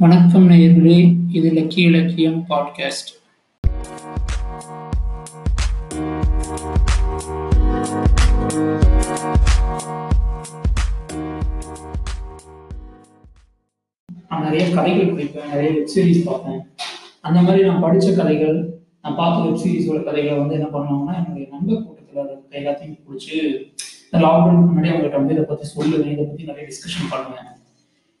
வணக்கம் நேயர்களே இது லக்கிய இலக்கியம் பாட்காஸ்ட் நான் நிறைய கதைகள் படிப்பேன் நிறைய வெப் சீரிஸ் பார்ப்பேன். அந்த மாதிரி நான் படித்த கதைகள் நான் பார்த்த வெப் சீரிஸோட கதைகளை வந்து என்ன பண்ணுவாங்கன்னா என்னுடைய நண்பர் கூட்டத்தில் எல்லாத்தையும் பிடிச்சி இந்த லாக்டவுன் முன்னாடி அவங்ககிட்ட வந்து இதை பற்றி சொல்லுவேன் இதை பற்றி நிறைய டிஸ்கஷன் பண்ணுவேன்.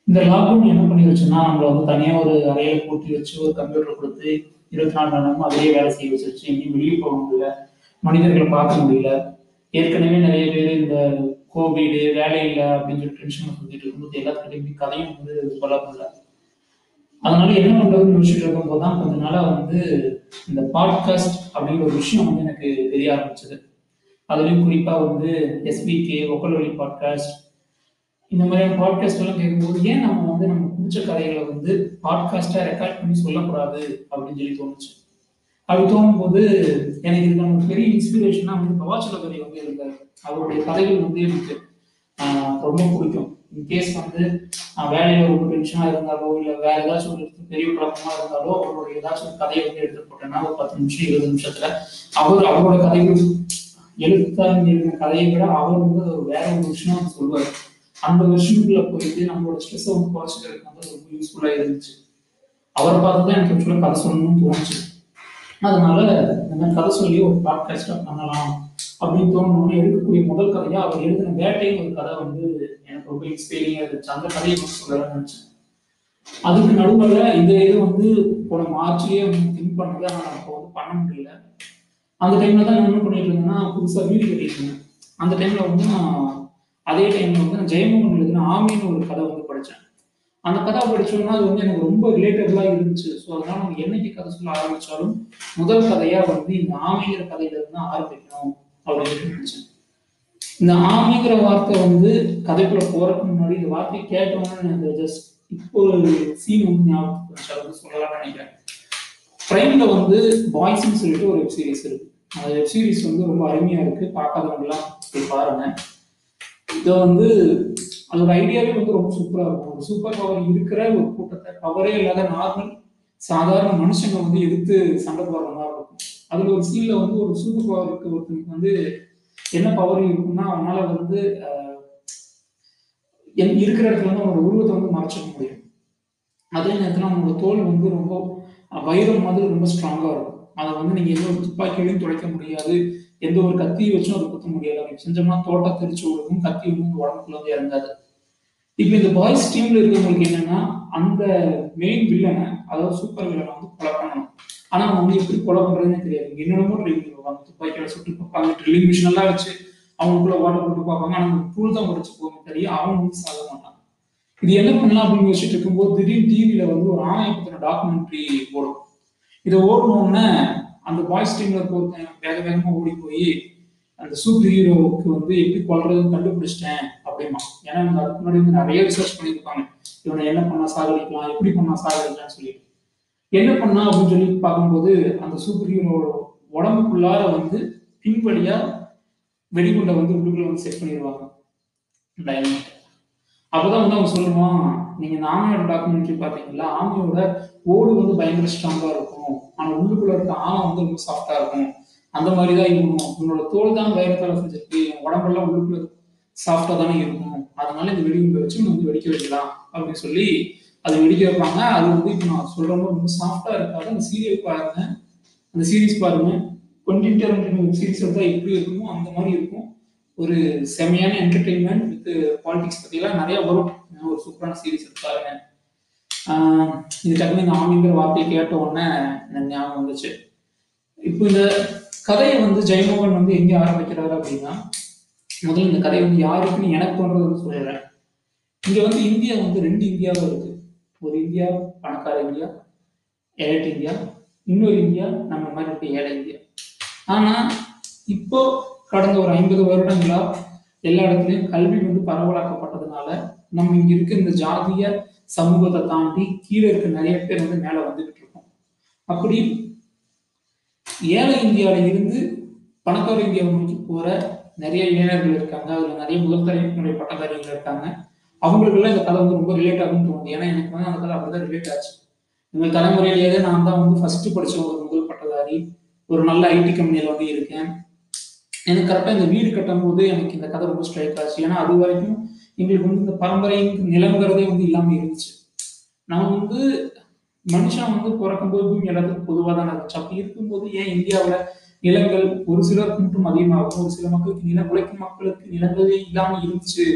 இந்த லாக்டவுன் என்ன பண்ணி வச்சுன்னா நம்மளை வந்து தனியாக ஒரு அறையை பூட்டி வச்சு ஒரு கம்ப்யூட்டர் கொடுத்து இருபத்தி நாலு மணி நேரமும் அதே வேலை செய்ய வச்சிருச்சு. எங்கேயும் வெளியே போக முடியல. மனிதர்களை பார்க்க முடியல. ஏற்கனவே நிறைய பேர் இந்த கோவிடு வேலை இல்லை அப்படின்னு சொல்லி டென்ஷன் சொல்லிட்டு இருக்கும்போது எல்லாத்துக்கிட்டையும் கதையும் வந்து சொல்ல முடியல அதனால என்ன பண்றதுன்னு யோசிச்சுட்டு இருக்கும்போது தான் கொஞ்ச நாளா வந்து இந்த பாட்காஸ்ட் அப்படிங்கிற ஒரு விஷயம் வந்து எனக்கு தெரிய ஆரம்பிச்சது. அதுலயும் குறிப்பா வந்து எஸ்பிகே ஒக்கல்வழி பாட்காஸ்ட் இந்த மாதிரியான பாட்காஸ்ட் எல்லாம் கேட்கும்போது ஏன் நம்ம வந்து நம்ம பிடிச்ச கதைகளை வந்து பாட்காஸ்டா ரெக்கார்ட் பண்ணி சொல்லக்கூடாது அப்படின்னு சொல்லி தோணுச்சு. அப்படி தோணும்போது எனக்கு இது ஒரு பெரிய இன்ஸ்பிரேஷனா வந்து பவாச்சலபதி வந்து இருந்தார் அவருடைய கதைகள் வந்து எனக்கு ரொம்ப பிடிக்கும். இன்கேஸ் வந்து வேலையில ரொம்ப டென்ஷனா இருந்தாலோ இல்ல வேற ஏதாச்சும் ஒரு பெரிய குழப்பமா இருந்தாலோ அவருடைய ஏதாச்சும் ஒரு கதையை வந்து எடுத்து போட்டேன்னா ஒரு பத்து நிமிஷம் இருபது நிமிஷத்துல அவர் அவரோட கதைகள் எழுத்தாங்க கதையை விட அவர் வந்து வேற ஒரு விஷயம் சொல்லுவார் அந்த விஷயத்துக்குள்ள போயிட்டு நம்மளோட ஸ்ட்ரெஸ் வந்து குறைச்சிக்கிறதுக்கு வந்து ரொம்ப யூஸ்ஃபுல்லா இருந்துச்சு. அவரை பார்த்து தான் எனக்கு ஆக்சுவலாக கதை சொல்லணும்னு தோணுச்சு. அதனால இந்த மாதிரி கதை சொல்லி ஒரு பாட்காஸ்டா பண்ணலாம் அப்படின்னு தோணுன்னு எழுதக்கூடிய முதல் கதையா அவர் எழுதின வேட்டையும் ஒரு கதை வந்து எனக்கு ரொம்ப இன்ஸ்பைரிங்கா இருந்துச்சு. அந்த கதையை வந்து சொல்லலாம்னு நினைச்சேன். அதுக்கு நடுவில் இந்த இது வந்து போன மார்ச்லயே திங்க் பண்ணது நான் அப்போ வந்து பண்ண முடியல. அந்த டைம்ல தான் நான் என்ன பண்ணிட்டு இருந்தேன்னா புதுசா வீடு கட்டிட்டு இருந்தேன். அந்த டைம்ல வந்து நான் அதே டைம்ல வந்து நான் ஜெயமோகன் எழுதின ஆமின்னு ஒரு கதை வந்து படித்தேன் அந்த கதை படிச்சோம்னா அது வந்து எனக்கு ரொம்ப ரிலேட்டபிளா இருந்துச்சு. ஸோ அதனால நம்ம என்னைக்கு கதை சொல்ல ஆரம்பிச்சாலும் முதல் கதையா வந்து இந்த ஆமைங்கிற கதையில இருந்து தான் ஆரம்பிக்கணும் அப்படின்னு சொல்லி நினைச்சேன். இந்த ஆமைங்கிற வார்த்தை வந்து கதைக்குள்ள போறதுக்கு முன்னாடி இந்த வார்த்தையை கேட்டோம்னு எனக்கு ஜஸ்ட் இப்போ ஒரு சீன் வந்து ஞாபகம் சொல்லலாம்னு நினைக்கிறேன். பிரைம்ல வந்து பாய்ஸ்ன்னு சொல்லிட்டு ஒரு வெப் சீரிஸ் இருக்கு. அந்த வெப் சீரிஸ் வந்து ரொம்ப அருமையா இருக்கு. பார்க்காதவங்கலாம் போய் பாருங்க. இதை வந்து அதோட ஐடியாவே வந்து ரொம்ப சூப்பராக இருக்கும். ஒரு சூப்பர் பவர் இருக்கிற ஒரு கூட்டத்தை பவரே இல்லாத நார்மல் சாதாரண மனுஷங்க வந்து எதிர்த்து சண்டை போடுற மாதிரி இருக்கும். அதுல ஒரு சீன்ல வந்து ஒரு சூப்பர் பவர் இருக்க ஒருத்தனுக்கு வந்து என்ன பவர் இருக்கும்னா அவனால வந்து என் இருக்கிற இடத்துல வந்து அவனோட உருவத்தை வந்து மறைச்சிக்க முடியும். அதே நேரத்தில் அவனோட தோல் வந்து ரொம்ப வைரம் மாதிரி ரொம்ப ஸ்ட்ராங்காக இருக்கும். அதை வந்து நீங்க எந்த ஒரு துப்பாக்கியிலையும் துடைக்க முடியாது. எந்த ஒரு கத்தியை வச்சும் அதை குத்த முடியாது. அப்படி செஞ்சோம்னா தோட்ட தெரிச்சு விடுக்கும் கத்தி வந்து உடம்புக்குள்ள வந்து இறங்காது. இப்போ இந்த பாய்ஸ் டீம்ல இருக்கவங்களுக்கு என்னன்னா அந்த மெயின் வில்லனை அதாவது சூப்பர் வில்லனை வந்து கொலை பண்ணணும். ஆனா அவங்க வந்து எப்படி கொலை பண்றதுன்னு தெரியாது. என்னென்னமோ ட்ரைனிங் பார்ப்பாங்க துப்பாக்கியோட சுட்டு பார்ப்பாங்க. ட்ரில்லிங் மிஷின் எல்லாம் வச்சு அவங்களுக்குள்ள ஓட்ட போட்டு பார்ப்பாங்க. ஆனா அந்த புல் தான் உடச்சு போகும் தெரியும் அவங்க வந்து சாக மாட்டாங்க. இது என்ன பண்ணலாம் அப்படின்னு யோசிச்சுட்டு இருக்கும்போது திடீர்னு டிவியில வந்து ஒரு ஆணைய டாக்குமெண்ட்ரி போடும் இதை ஓடணும்னு அந்த பாய்ஸ் டீம்ல இருக்க ஒருத்தன் வேக வேகமா ஓடி போய் அந்த சூப்பர் ஹீரோவுக்கு வந்து எப்படி கொள்றதுன்னு கண்டுபிடிச்சிட்டேன் அப்படிமா ஏன்னா இவங்க அதுக்கு முன்னாடி வந்து நிறைய ரிசர்ச் பண்ணியிருப்பாங்க. இவனை என்ன பண்ணா சாகடிக்கலாம் எப்படி பண்ணா சாகடிக்கலாம்னு சொல்லிட்டு. என்ன பண்ணா அப்படின்னு சொல்லி பார்க்கும்போது அந்த சூப்பர் ஹீரோவோட உடம்புக்குள்ளார வந்து பின்வழியா வெடிகுண்டை வந்து உள்ளுக்குள்ள வந்து செட் பண்ணிடுவாங்க. டைனமைட் அப்பதான் வந்து அவன் சொல்லுவான் நீங்க இந்த ஆமையோட டாக்குமெண்ட்ரி பாத்தீங்களா ஆமையோட ஓடு வந்து பயங்கர ஸ்ட்ராங்கா இருக்கும். ஆனா உள்ளுக்குள்ள இருக்க ஆமை வந்து ரொம்ப சாஃப்டா இருக்கும். அந்த மாதிரி தான் இருக்கணும் உங்களோட தோல் தான் வைரத்தால செஞ்சிருக்கு உடம்பெல்லாம் உள்ளுக்குள்ள சாஃப்டா தானே இருக்கும். அதனால இந்த வெடிகுண்டை வச்சு நம்ம வந்து வெடிக்க வைக்கலாம் அப்படின்னு சொல்லி அது வெடிக்க வைப்பாங்க. அது வந்து இப்போ நான் சொல்ற மாதிரி ரொம்ப சாஃப்டா இருக்காது. அந்த சீரியல் பாருங்க. அந்த சீரீஸ் பாருங்க. கொஞ்சம் வெப் சீரிஸ் எடுத்தா எப்படி இருக்குமோ அந்த மாதிரி இருக்கும். ஒரு செமையான என்டர்டெயின்மெண்ட் வித் பாலிடிக்ஸ் பற்றிலாம் நிறைய வரும். ஒரு சூப்பரான சீரிஸ் எடுத்தாருங்க ஆஹ் இது டக்குனு இந்த ஆமிங்கிற வார்த்தையை கேட்ட உடனே எனக்கு ஞாபகம் வந்துச்சு. இப்போ இந்த கதையை வந்து ஜெயமோகன் வந்து எங்கே ஆரம்பிக்கிறாரு அப்படின்னா முதல்ல இந்த கதை வந்து யாருக்குன்னு எனக்கு தோன்றது சொல்லிடுறேன் இங்கே இங்க வந்து இந்தியா வந்து ரெண்டு இந்தியாவும் இருக்கு. ஒரு இந்தியா பணக்கார இந்தியா ஏழைட் இந்தியா இன்னொரு இந்தியா நம்ம மாதிரி இருக்க ஏழை இந்தியா. ஆனா இப்போ கடந்த ஒரு ஐம்பது வருடங்களா எல்லா இடத்துலயும் கல்வி வந்து பரவலாக்கப்பட்ட நம்ம இங்க இருக்க இந்த ஜாதிய சமூகத்தை தாண்டி கீழே இருக்க நிறைய பேர் வந்து மேல வந்துகிட்டு இருக்கோம். அப்படி ஏழை இந்தியாவில இருந்து பணக்கார இந்தியாவை நோக்கி போற நிறைய இளைஞர்கள் இருக்காங்க. அதுல நிறைய முதல்தலைமுறை பட்டதாரிகள் இருக்காங்க. அவங்களுக்குலாம் இந்த கதை வந்து ரொம்ப ரிலேட் ஆகும்னு தோணுது. ஏன்னா எனக்கு வந்து அந்த கதை அப்படிதான் ரிலேட் ஆச்சு. எங்கள் தலைமுறையிலேயே நான் தான் வந்து ஃபர்ஸ்ட் படிச்ச ஒரு முதல் பட்டதாரி. ஒரு நல்ல ஐடி கம்பெனியில் வந்து இருக்கேன். எனக்கு கரெக்டாக இந்த வீடு கட்டும் போது எனக்கு இந்த கதை ரொம்ப ஸ்ட்ரைக் ஆச்சு. ஏன்னா அது வரைக்கும் எங்களுக்கு வந்து இந்த பரம்பரை நிலங்கிறதே வந்து இல்லாமல் இருந்துச்சு. நம்ம வந்து மனுஷன் வந்து பிறக்கும்போது பூமி எல்லாத்துக்கும் பொதுவாக தான் இருந்துச்சு. அப்படி இருக்கும்போது ஏன் இந்தியாவில் நிலங்கள் ஒரு சிலருக்கு மட்டும் அதிகமாகும் ஒரு சில மக்களுக்கு நில உழைக்கும் மக்களுக்கு நிலங்களே இல்லாமல் இருந்துச்சு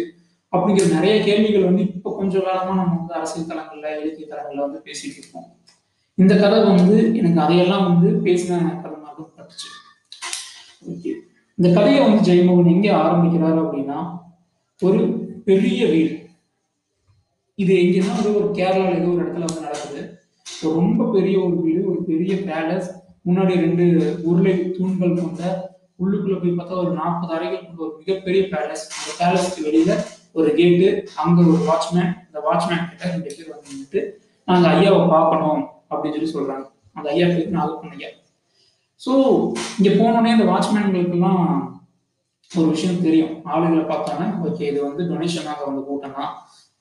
அப்படிங்கிற நிறைய கேள்விகள் வந்து இப்போ கொஞ்சம் காலமா நம்ம வந்து அரசியல் தளங்கள்ல இலக்கிய தளங்கள்ல வந்து பேசிட்டு இருக்கோம். இந்த கதை வந்து எனக்கு அதையெல்லாம் வந்து பேசின கதை மாதிரி பட்டுச்சு. ஓகே இந்த கதையை வந்து ஜெயமோகன் எங்கே ஆரம்பிக்கிறாரு அப்படின்னா ஒரு பெரிய வீடு. இது எங்கன்னா வந்து ஒரு கேரளாவில் ஏதோ ஒரு இடத்துல வந்து நடக்குது. ஒரு ரொம்ப பெரிய ஒரு வீடு ஒரு பெரிய பேலஸ் முன்னாடி ரெண்டு உருளை தூண்கள் கொண்ட உள்ளுக்குள்ள போய் பார்த்தா ஒரு நாற்பது அறைகள் கொண்ட ஒரு மிகப்பெரிய பேலஸ் அந்த பேலஸ்க்கு வெளியில ஒரு கேட்டு அங்க ஒரு வாட்ச்மேன் அந்த வாட்ச்மேன் கிட்ட ரெண்டு பேர் வந்து நின்றுட்டு நாங்க ஐயாவை பார்க்கணும் அப்படின்னு சொல்லி சொல்றாங்க. அந்த ஐயா பேருக்கு நாகப்பன் ஐயா. ஸோ இங்க போனோடனே இந்த வாட்ச்மேன்களுக்கெல்லாம் ஒரு விஷயம் தெரியும். ஆளுகளை பார்த்தாங்க ஓகே இது வந்து டொனேஷனாக வந்து கூட்டம் தான்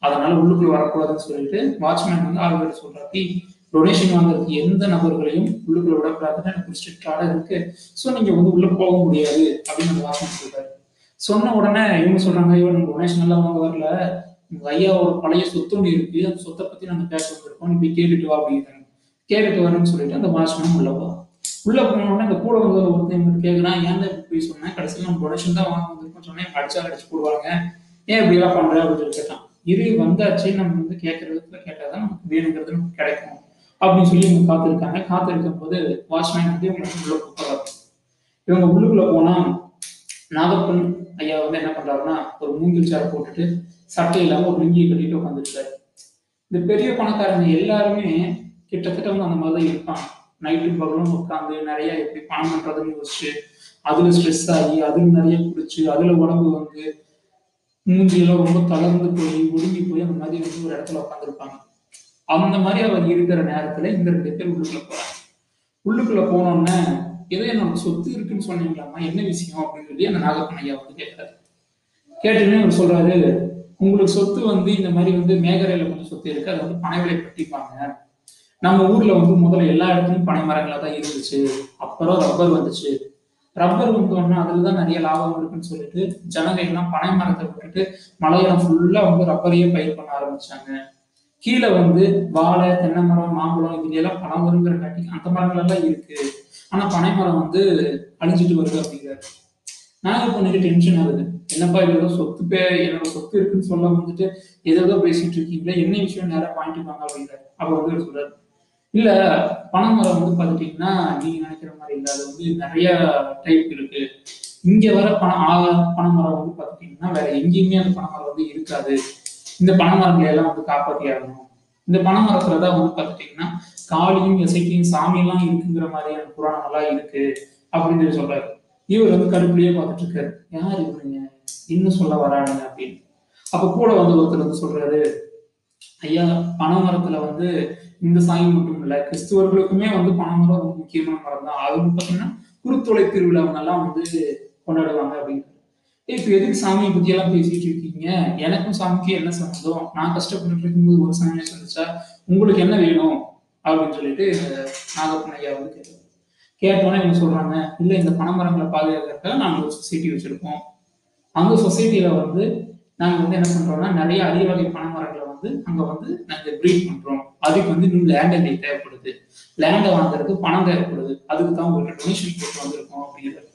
அதனால உள்ளுக்குள்ள வரக்கூடாதுன்னு சொல்லிட்டு வாட்ச்மேன் வந்து ஆளுகிட்ட சொல்றாரு. டொனேஷன் வாங்குறதுக்கு எந்த நபர்களையும் உள்ளுக்குள்ள விடக்கூடாதுன்னு எனக்கு ஸ்ட்ரிக்ட் ஆர்டர் இருக்கு. ஸோ நீங்க வந்து உள்ள போக முடியாது. அப்படின்னு அந்த வாட்ச்மேன் சொல்றாரு. சொன்ன உடனே இவங்க சொல்றாங்க ஐயோ நம்ம டொனேஷன் எல்லாம் வாங்க வரல. உங்க ஐயாவோட பழைய சொத்து ஒன்று இருக்கு. அந்த சொத்தை பத்தி நாங்க பேச வந்திருக்கோம். நீ போய் கேட்டுட்டு வா அப்படிங்கிறாங்க. கேட்டுட்டு வரேன்னு சொல்லிட்டு அந்த வாட்ச்மேன் உள்ள போறோம் உள்ள போனோடனே அந்த கூட வந்து ஒருத்தன் கேட்குறான் ஏன் போய் சொன்னேன் கடைசியில் நம்ம டொனேஷன் தான் வாங்க வந்திருக்கோம் சொன்னேன். அடிச்சா அடிச்சு போடுவாங்க. ஏன் இப்படி எல்லாம் பண்ற? அப்படின்னு சொல்லி கேட்டான். இரு வந்தாச்சு. நம்ம வந்து கேட்கறதுக்கு கேட்டாதான் நமக்கு வேணுங்கிறது நமக்கு கிடைக்கும். அப்படின்னு சொல்லி இவங்க காத்திருக்காங்க. காத்திருக்கும் போது வாட்ச்மேன் வந்து இவங்க உள்ள கூப்பிடுறாரு. இவங்க உள்ளுக்குள்ள போனா நாகப்பன் ஐயா வந்து என்ன பண்றாருன்னா ஒரு மூங்கில் சேரை போட்டுட்டு சட்டை இல்லாம ஒரு லுங்கியை கட்டிட்டு உட்காந்துருக்காரு இந்த பெரிய பணக்காரங்க எல்லாருமே கிட்டத்தட்ட வந்து அந்த மாதிரி தான் இருப்பாங்க. நைட்டு பகலும் உட்காந்து நிறைய எப்படி பணம் பண்றதுன்னு யோசிச்சு அதுல ஸ்ட்ரெஸ் ஆகி அதுல நிறைய குடிச்சு அதுல உடம்பு வந்து மூஞ்சியெல்லாம் ரொம்ப தளர்ந்து போய் ஒடுங்கி போய் அந்த மாதிரி வந்து ஒரு இடத்துல உட்காந்துருப்பாங்க அந்த மாதிரி அவர் இருக்கிற நேரத்துல இந்த ரெண்டு பேர் உள்ளுக்குள்ள போறாங்க. உள்ளுக்குள்ள போனோன்னே ஏதோ என்னோட சொத்து இருக்குன்னு சொன்னீங்களாமா என்ன விஷயம்? அப்படின்னு சொல்லி அந்த நாகப்பண்ணையா வந்து கேட்கிறாரு. கேட்டுன்னு அவர் சொல்றாரு உங்களுக்கு சொத்து வந்து இந்த மாதிரி வந்து மேகரையில கொஞ்சம் சொத்து இருக்கு அதை வந்து பனை விலை கட்டிப்பாங்க. நம்ம ஊர்ல வந்து முதல்ல எல்லா இடத்துலயும் பனை மரங்களா தான் இருந்துச்சு. அப்புறம் ரப்பர் வந்துச்சு. ரப்பர் வந்தோம்னா அதுல தான் நிறைய லாபம் இருக்குன்னு சொல்லிட்டு ஜனங்க எல்லாம் பனை மரத்தை விட்டுட்டு மலையாளம் ஃபுல்லா வந்து ரப்பரையே பயிர் பண்ண ஆரம்பிச்சாங்க. கீழே வந்து வாழை தென்னை மரம் மாம்பழம் இதுல எல்லாம் பழம் வருங்கிற காட்டி அந்த மரங்கள் எல்லாம் இருக்கு. ஆனா பனை மரம் வந்து அழிஞ்சிட்டு வருது அப்படிங்கிறாரு நாங்க பொண்ணுக்கு டென்ஷன் ஆகுது. என்னப்பா இது ஏதோ சொத்து பே என்னோட சொத்து இருக்குன்னு சொல்ல வந்துட்டு ஏதோ பேசிட்டு இருக்கீங்களா என்ன விஷயம் நேரம் பாயிண்ட் வாங்க அப்படிங்கிறாரு அப்ப வந்து சொல்றாரு? இல்ல பனைமரம் வந்து பாத்துட்டீங்கன்னா நீங்க நினைக்கிற மாதிரி இல்ல. அது வந்து நிறைய டைப் இருக்கு. இங்க வர பண பனை பனைமரம் வந்து பாத்துட்டீங்கன்னா வேற எங்கேயுமே அந்த பனைமரம் வந்து இருக்காது. இந்த பனைமரங்களை எல்லாம் வந்து காப்பாத்தி ஆகணும். இந்த பனைமரத்துல தான் வந்து பாத்துட்டீங்கன்னா காளியும் இசைக்கும் சாமியெல்லாம் இருக்குங்கிற மாதிரியான புராணங்கள்லாம் இருக்கு அப்படின்னு சொல்லி சொல்றாரு. இவர் வந்து கடுப்புலயே பார்த்துட்டு இருக்காரு. யார் இவருங்க? இன்னும் சொல்ல வரானுங்க அப்படின்னு. அப்ப கூட வந்து ஒருத்தர் வந்து சொல்றாரு ஐயா பனைமரத்துல வந்து இந்த சாமி மட்டும் இல்ல கிறிஸ்துவர்களுக்குமே வந்து பனைமரம் ரொம்ப முக்கியமான மரம் தான். அது பார்த்தீங்கன்னா பாத்தீங்கன்னா குருத்தொலை திருவிழாவெல்லாம் வந்து கொண்டாடுவாங்க அப்படின்னு இப்ப எதுக்கு சாமியை பத்தி எல்லாம் பேசிட்டு இருக்கீங்க? எனக்கும் சாமிக்கும் என்ன சம்மந்தம்? நான் கஷ்டப்பட்டு இருக்கும்போது ஒரு சாமியை சந்திச்சா உங்களுக்கு என்ன வேணும்? அப்படின்னு சொல்லிட்டு நாகப்பண்ணையா வந்து கேட்டாங்க கேட்டோன்னே இவங்க சொல்றாங்க இல்ல இந்த பனைமரங்களை பாதுகாக்கிறதுக்காக நாங்க ஒரு சொசைட்டி வச்சிருக்கோம். அந்த சொசைட்டில வந்து நாங்க வந்து என்ன பண்றோம்னா நிறைய அரிய வகை பனைமரங்களை வந்து அங்க வந்து நாங்க ப்ரீட் பண்றோம். அதுக்கு வந்து இன்னும் லேண்ட் எங்களுக்கு தேவைப்படுது. லேண்டை வாங்குறதுக்கு பணம் தேவைப்படுது. அதுக்கு தான் உங்களுக்கு டொனேஷன் போட்டு வந்திருக்கோம் அப்படிங்கிறது.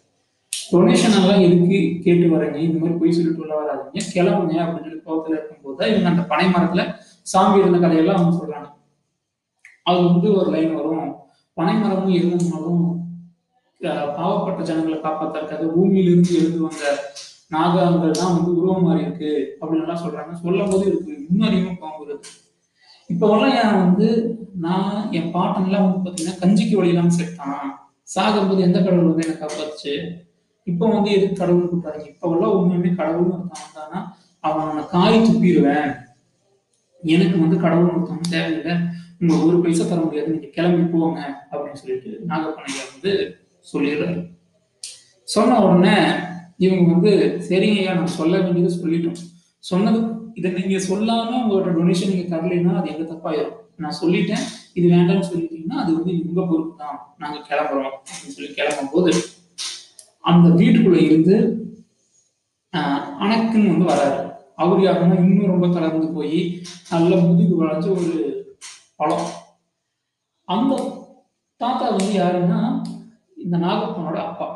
டொனேஷன் எல்லாம் எதுக்கு கேட்டு வரீங்க இந்த மாதிரி போய் சொல்லிட்டு உள்ள வராதீங்க. கிளம்புங்க அப்படின்னு சொல்லி கோபத்துல இருக்கும்போது தான் இவங்க அந்த பனை மரத்துல சாமி இருந்த கதையெல்லாம் அவங்க சொல்றாங்க. அது வந்து ஒரு லைன் வரும். பனை மரமும் எரும மரமும் அஹ், பாவப்பட்ட ஜனங்களை காப்பாத்துறதுக்காக பூமியிலிருந்து எழுந்து வந்த நாகாங்கள் தான் வந்து உருவம் மாறி இருக்கு அப்படின்னு எல்லாம் சொல்றாங்க. சொல்லும் போது இருக்கு இன்னும் அதிகமாக கோவம் வருது இப்போவெல்லாம் என் வந்து நான் என் பாட்டன்லாம் வந்து பார்த்தீங்கன்னா கஞ்சிக்கு வழியெல்லாம் இல்லாம சாகும்போது எந்த கடவுள் வந்து என்னை காப்பாத்துச்சு? இப்போ வந்து எதுக்கு கடவுள் கூப்பிட்டாங்க இப்போவெல்லாம் உண்மையுமே கடவுள் ஒருத்தன் வந்தானா அவனை காய் துப்பிடுவேன். எனக்கு வந்து கடவுள் ஒருத்தவங்க தேவையில்லை. உங்க ஒரு பைசா தர முடியாது. நீங்க கிளம்பி போங்க அப்படின்னு சொல்லிட்டு நாகப்பனையா வந்து சொல்லிடுறாரு. சொன்ன உடனே இவங்க வந்து சரிங்க ஐயா நான் சொல்ல வேண்டியது சொல்லிட்டோம். சொன்னது இதை நீங்க சொல்லாம உங்களோட டொனேஷன் நீங்க தரலைன்னா அது எங்க தப்பாயிரும். நான் சொல்லிட்டேன் இது வேண்டாம்னு சொல்லிட்டீங்கன்னா அது வந்து உங்க பொறுப்பு தான் நாங்க கிளம்புறோம் அப்படின்னு சொல்லி கிளம்பும் போது அந்த வீட்டுக்குள்ள இருந்து ஆஹ், அணக்குன்னு வந்து வராரு. அவர் யாருன்னா இன்னும் ரொம்ப கலந்து போய் நல்ல முதுகு வளைஞ்ச ஒரு பழம். அந்த தாத்தா வந்து யாருன்னா இந்த நாகப்பனோட அப்பா.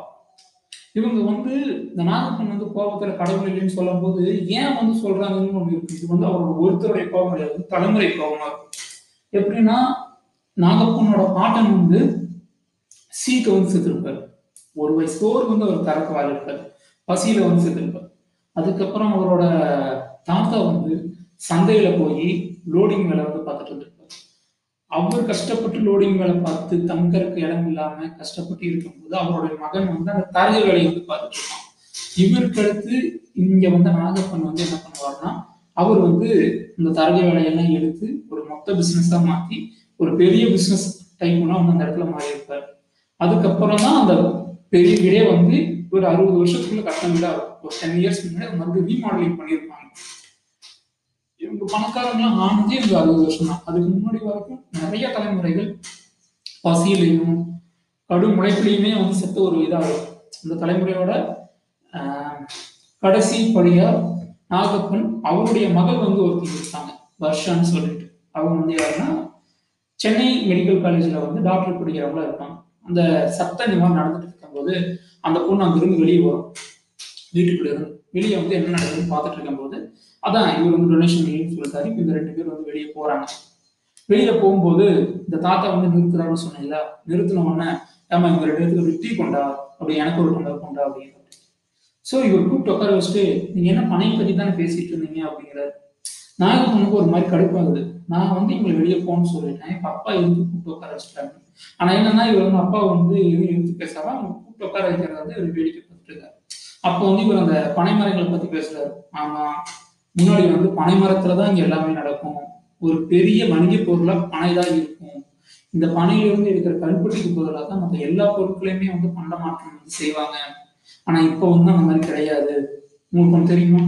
இவங்க வந்து இந்த நாகப்பன் வந்து கோபத்துல கடவுள் இல்லைன்னு சொல்லும் போது ஏன் வந்து சொல்றாங்கன்னு ஒண்ணு இருக்கு. இது வந்து அவரோட ஒருத்தருடைய கோபம் கிடையாது தலைமுறை கோபமா இருக்கும் எப்படின்னா நாகப்பனோட பாட்டன் வந்து சீக்க வந்து செத்துருப்பாரு. ஒரு வயசு சோறு வந்து அவர் தரக்கு வாழ்ப்பார் பசியில வந்து செத்துருப்பார். அதுக்கப்புறம் அவரோட தாத்தா வந்து சந்தையில போய் லோடிங் வேலை வந்து பார்த்துட்டு இருந்திருப்பார் அவர் கஷ்டப்பட்டு லோடிங் வேலை பார்த்து தங்கறதுக்கு இடம் இல்லாம கஷ்டப்பட்டு இருக்கும்போது அவருடைய மகன் வந்து அந்த தரகு வேலையை வந்து பார்த்துட்டு இவருக்கு அடுத்து இங்க வந்து நாகப்பன் வந்து என்ன பண்ணுவார்னா அவர் வந்து இந்த தரகு வேலையெல்லாம் எடுத்து ஒரு மொத்த பிசினஸா மாத்தி ஒரு பெரிய பிசினஸ் டைப்னா வந்து அந்த இடத்துல மாறி இருப்பார் அதுக்கப்புறம் தான் அந்த பெரிய வீடே வந்து ஒரு அறுபது வருஷத்துக்குள்ள கட்டின வீடா இருக்கும். ஒரு டென் இயர்ஸ் முன்னாடி மறுபடியும் ரீமாடலிங் பண்ணியிருப்பாங்க. இப்போ பணக்காரங்களாம் ஆனதே இந்த அறுபது வருஷம் தான் அதுக்கு முன்னாடி வரைக்கும் நிறைய தலைமுறைகள் பசியிலையும் கடும் உழைப்பிலையுமே வந்து செத்த ஒரு இதாக இருக்கும் இந்த தலைமுறையோட கடைசி படியா நாகப்பன் அவருடைய மகள் வந்து ஒருத்தர் இருக்காங்க. வர்ஷான்னு சொல்லிட்டு. அவங்க வந்து யாருன்னா சென்னை மெடிக்கல் காலேஜில் வந்து டாக்டர் படிக்கிறவங்களா இருப்பாங்க. அந்த சத்த நிவாரணம் நடந்துட்டு இருக்கும்போது அந்த பொண்ணு அங்கிருந்து வெளியே வரும். வீட்டுக்குள்ள இருந்து வெளியே வந்து என்ன நடக்குதுன்னு பார்த்துட்டு இருக்கும்போது அதான் இவர் வந்து டொனேஷன் இல்லைன்னு சொல்லிட்டாரு. இப்போ இந்த ரெண்டு பேர் வந்து வெளியே போறாங்க. வெளியில போகும்போது இந்த தாத்தா வந்து நிறுத்துறாருன்னு சொன்னீங்களா நிறுத்தின உடனே ஆமா இவங்க ரெண்டு பேருக்கு ஒரு டீ கொண்டா அப்படி எனக்கு ஒரு கொண்டா கொண்டா அப்படின்னு ஸோ இவர் கூப்பிட்டு உட்கார வச்சுட்டு நீங்க என்ன பணையை பத்தி தானே பேசிட்டு இருந்தீங்க? அப்படிங்கிறாரு. நாகப்பனுக்கு ஒரு மாதிரி கடுப்பாகுது? நான் வந்து இவங்களை வெளியே போகணும்னு சொல்லிட்டேன். இப்ப அப்பா இருந்து கூப்பிட்டு உட்கார வச்சுட்டாங்க? ஆனா என்னன்னா இவர் வந்து அப்பா வந்து எதுவும் எடுத்து பேசாம அவங்க கூப்பிட்டு உட்கார வைக்கிறத வந்து இவர் வேடிக்கை பார்த்துட்டு இருக்காரு. அப்போ வந்து இவர் அந்த பனைமரங்களை பத்தி பேசுறாரு. ஆமா. முன்னாடி வந்து பனைமரத்துல தான் இங்க எல்லாமே நடக்கும். ஒரு பெரிய வணிக பொருளா பனை தான் இருக்கும். இந்த பனையிலிருந்து எடுக்கிற கருப்பட்டிக்கு பொருளாக தான் மற்ற எல்லா பொருட்களையுமே வந்து பண்ட மாற்றம் வந்து செய்வாங்க. ஆனா இப்போ வந்து அந்த மாதிரி கிடையாது. உங்களுக்கு ஒன்று தெரியுமா?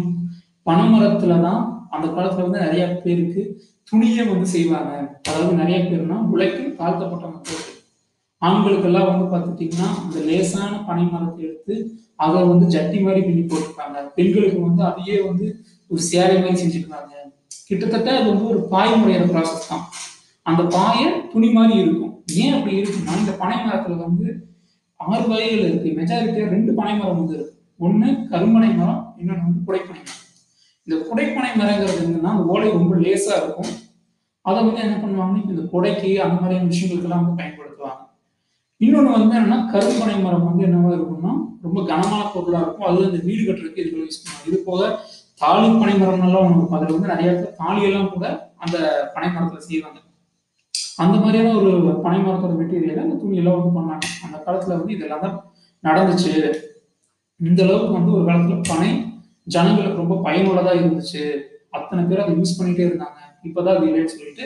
பனைமரத்துல தான் அந்த காலத்துல வந்து நிறைய பேருக்கு துணியை வந்து செய்வாங்க. அதாவது நிறைய பேர்னா உழைக்கும் தாழ்த்தப்பட்ட மக்களுக்கு ஆண்களுக்கெல்லாம் வந்து பார்த்துட்டீங்கன்னா அந்த லேசான பனை மரத்தை எடுத்து அதை வந்து ஜட்டி மாதிரி பின்னி போட்டிருப்பாங்க பெண்களுக்கு வந்து அதையே வந்து ஒரு சேலை மாதிரி செஞ்சுருக்காங்க கிட்டத்தட்ட அது வந்து ஒரு பாய் முறையான ப்ராசஸ் தான். அந்த பாயை துணி மாதிரி இருக்கும். ஏன் அப்படி இருக்குன்னா இந்த பனை மரத்துல வந்து ஆறு வகைகள் இருக்கு. மெஜாரிட்டியா ரெண்டு பனை மரம் வந்து இருக்கு. ஒண்ணு கரும்பனை மரம் இன்னொன்னு வந்து குடைப்பனை மரம். இந்த குடைப்பனை மரங்கிறது என்னன்னா அந்த ஓலை ரொம்ப லேசா இருக்கும். அதை வந்து என்ன பண்ணுவாங்கன்னா இந்த குடைக்கு அந்த மாதிரியான விஷயங்களுக்கெல்லாம் வந்து பயன்படுத்தும் இன்னொன்று வந்து என்னன்னா கரும்பனை மரம் வந்து என்னவா இருக்கும்னா ரொம்ப கனமான பொருளாக இருக்கும். அது அந்த வீடு கட்டுறதுக்கு இதுகளை யூஸ் பண்ணுவாங்க இது போக தாலி பனை மரம்லாம் ஒன்று இருக்கும். அதில் வந்து நிறைய தாலியெல்லாம் கூட அந்த பனை மரத்தில் செய்வாங்க. அந்த மாதிரியான ஒரு பனை மரத்தோட மெட்டீரியல் அந்த துணியெல்லாம் வந்து பண்ணாங்க. அந்த காலத்தில் வந்து இதெல்லாம் தான் நடந்துச்சு. இந்த அளவுக்கு வந்து ஒரு காலத்துல பனை ஜனங்களுக்கு ரொம்ப பயனுள்ளதா இருந்துச்சு. அத்தனை பேர் அதை யூஸ் பண்ணிட்டே இருந்தாங்க. இப்பதான் அது இல்லைன்னு சொல்லிட்டு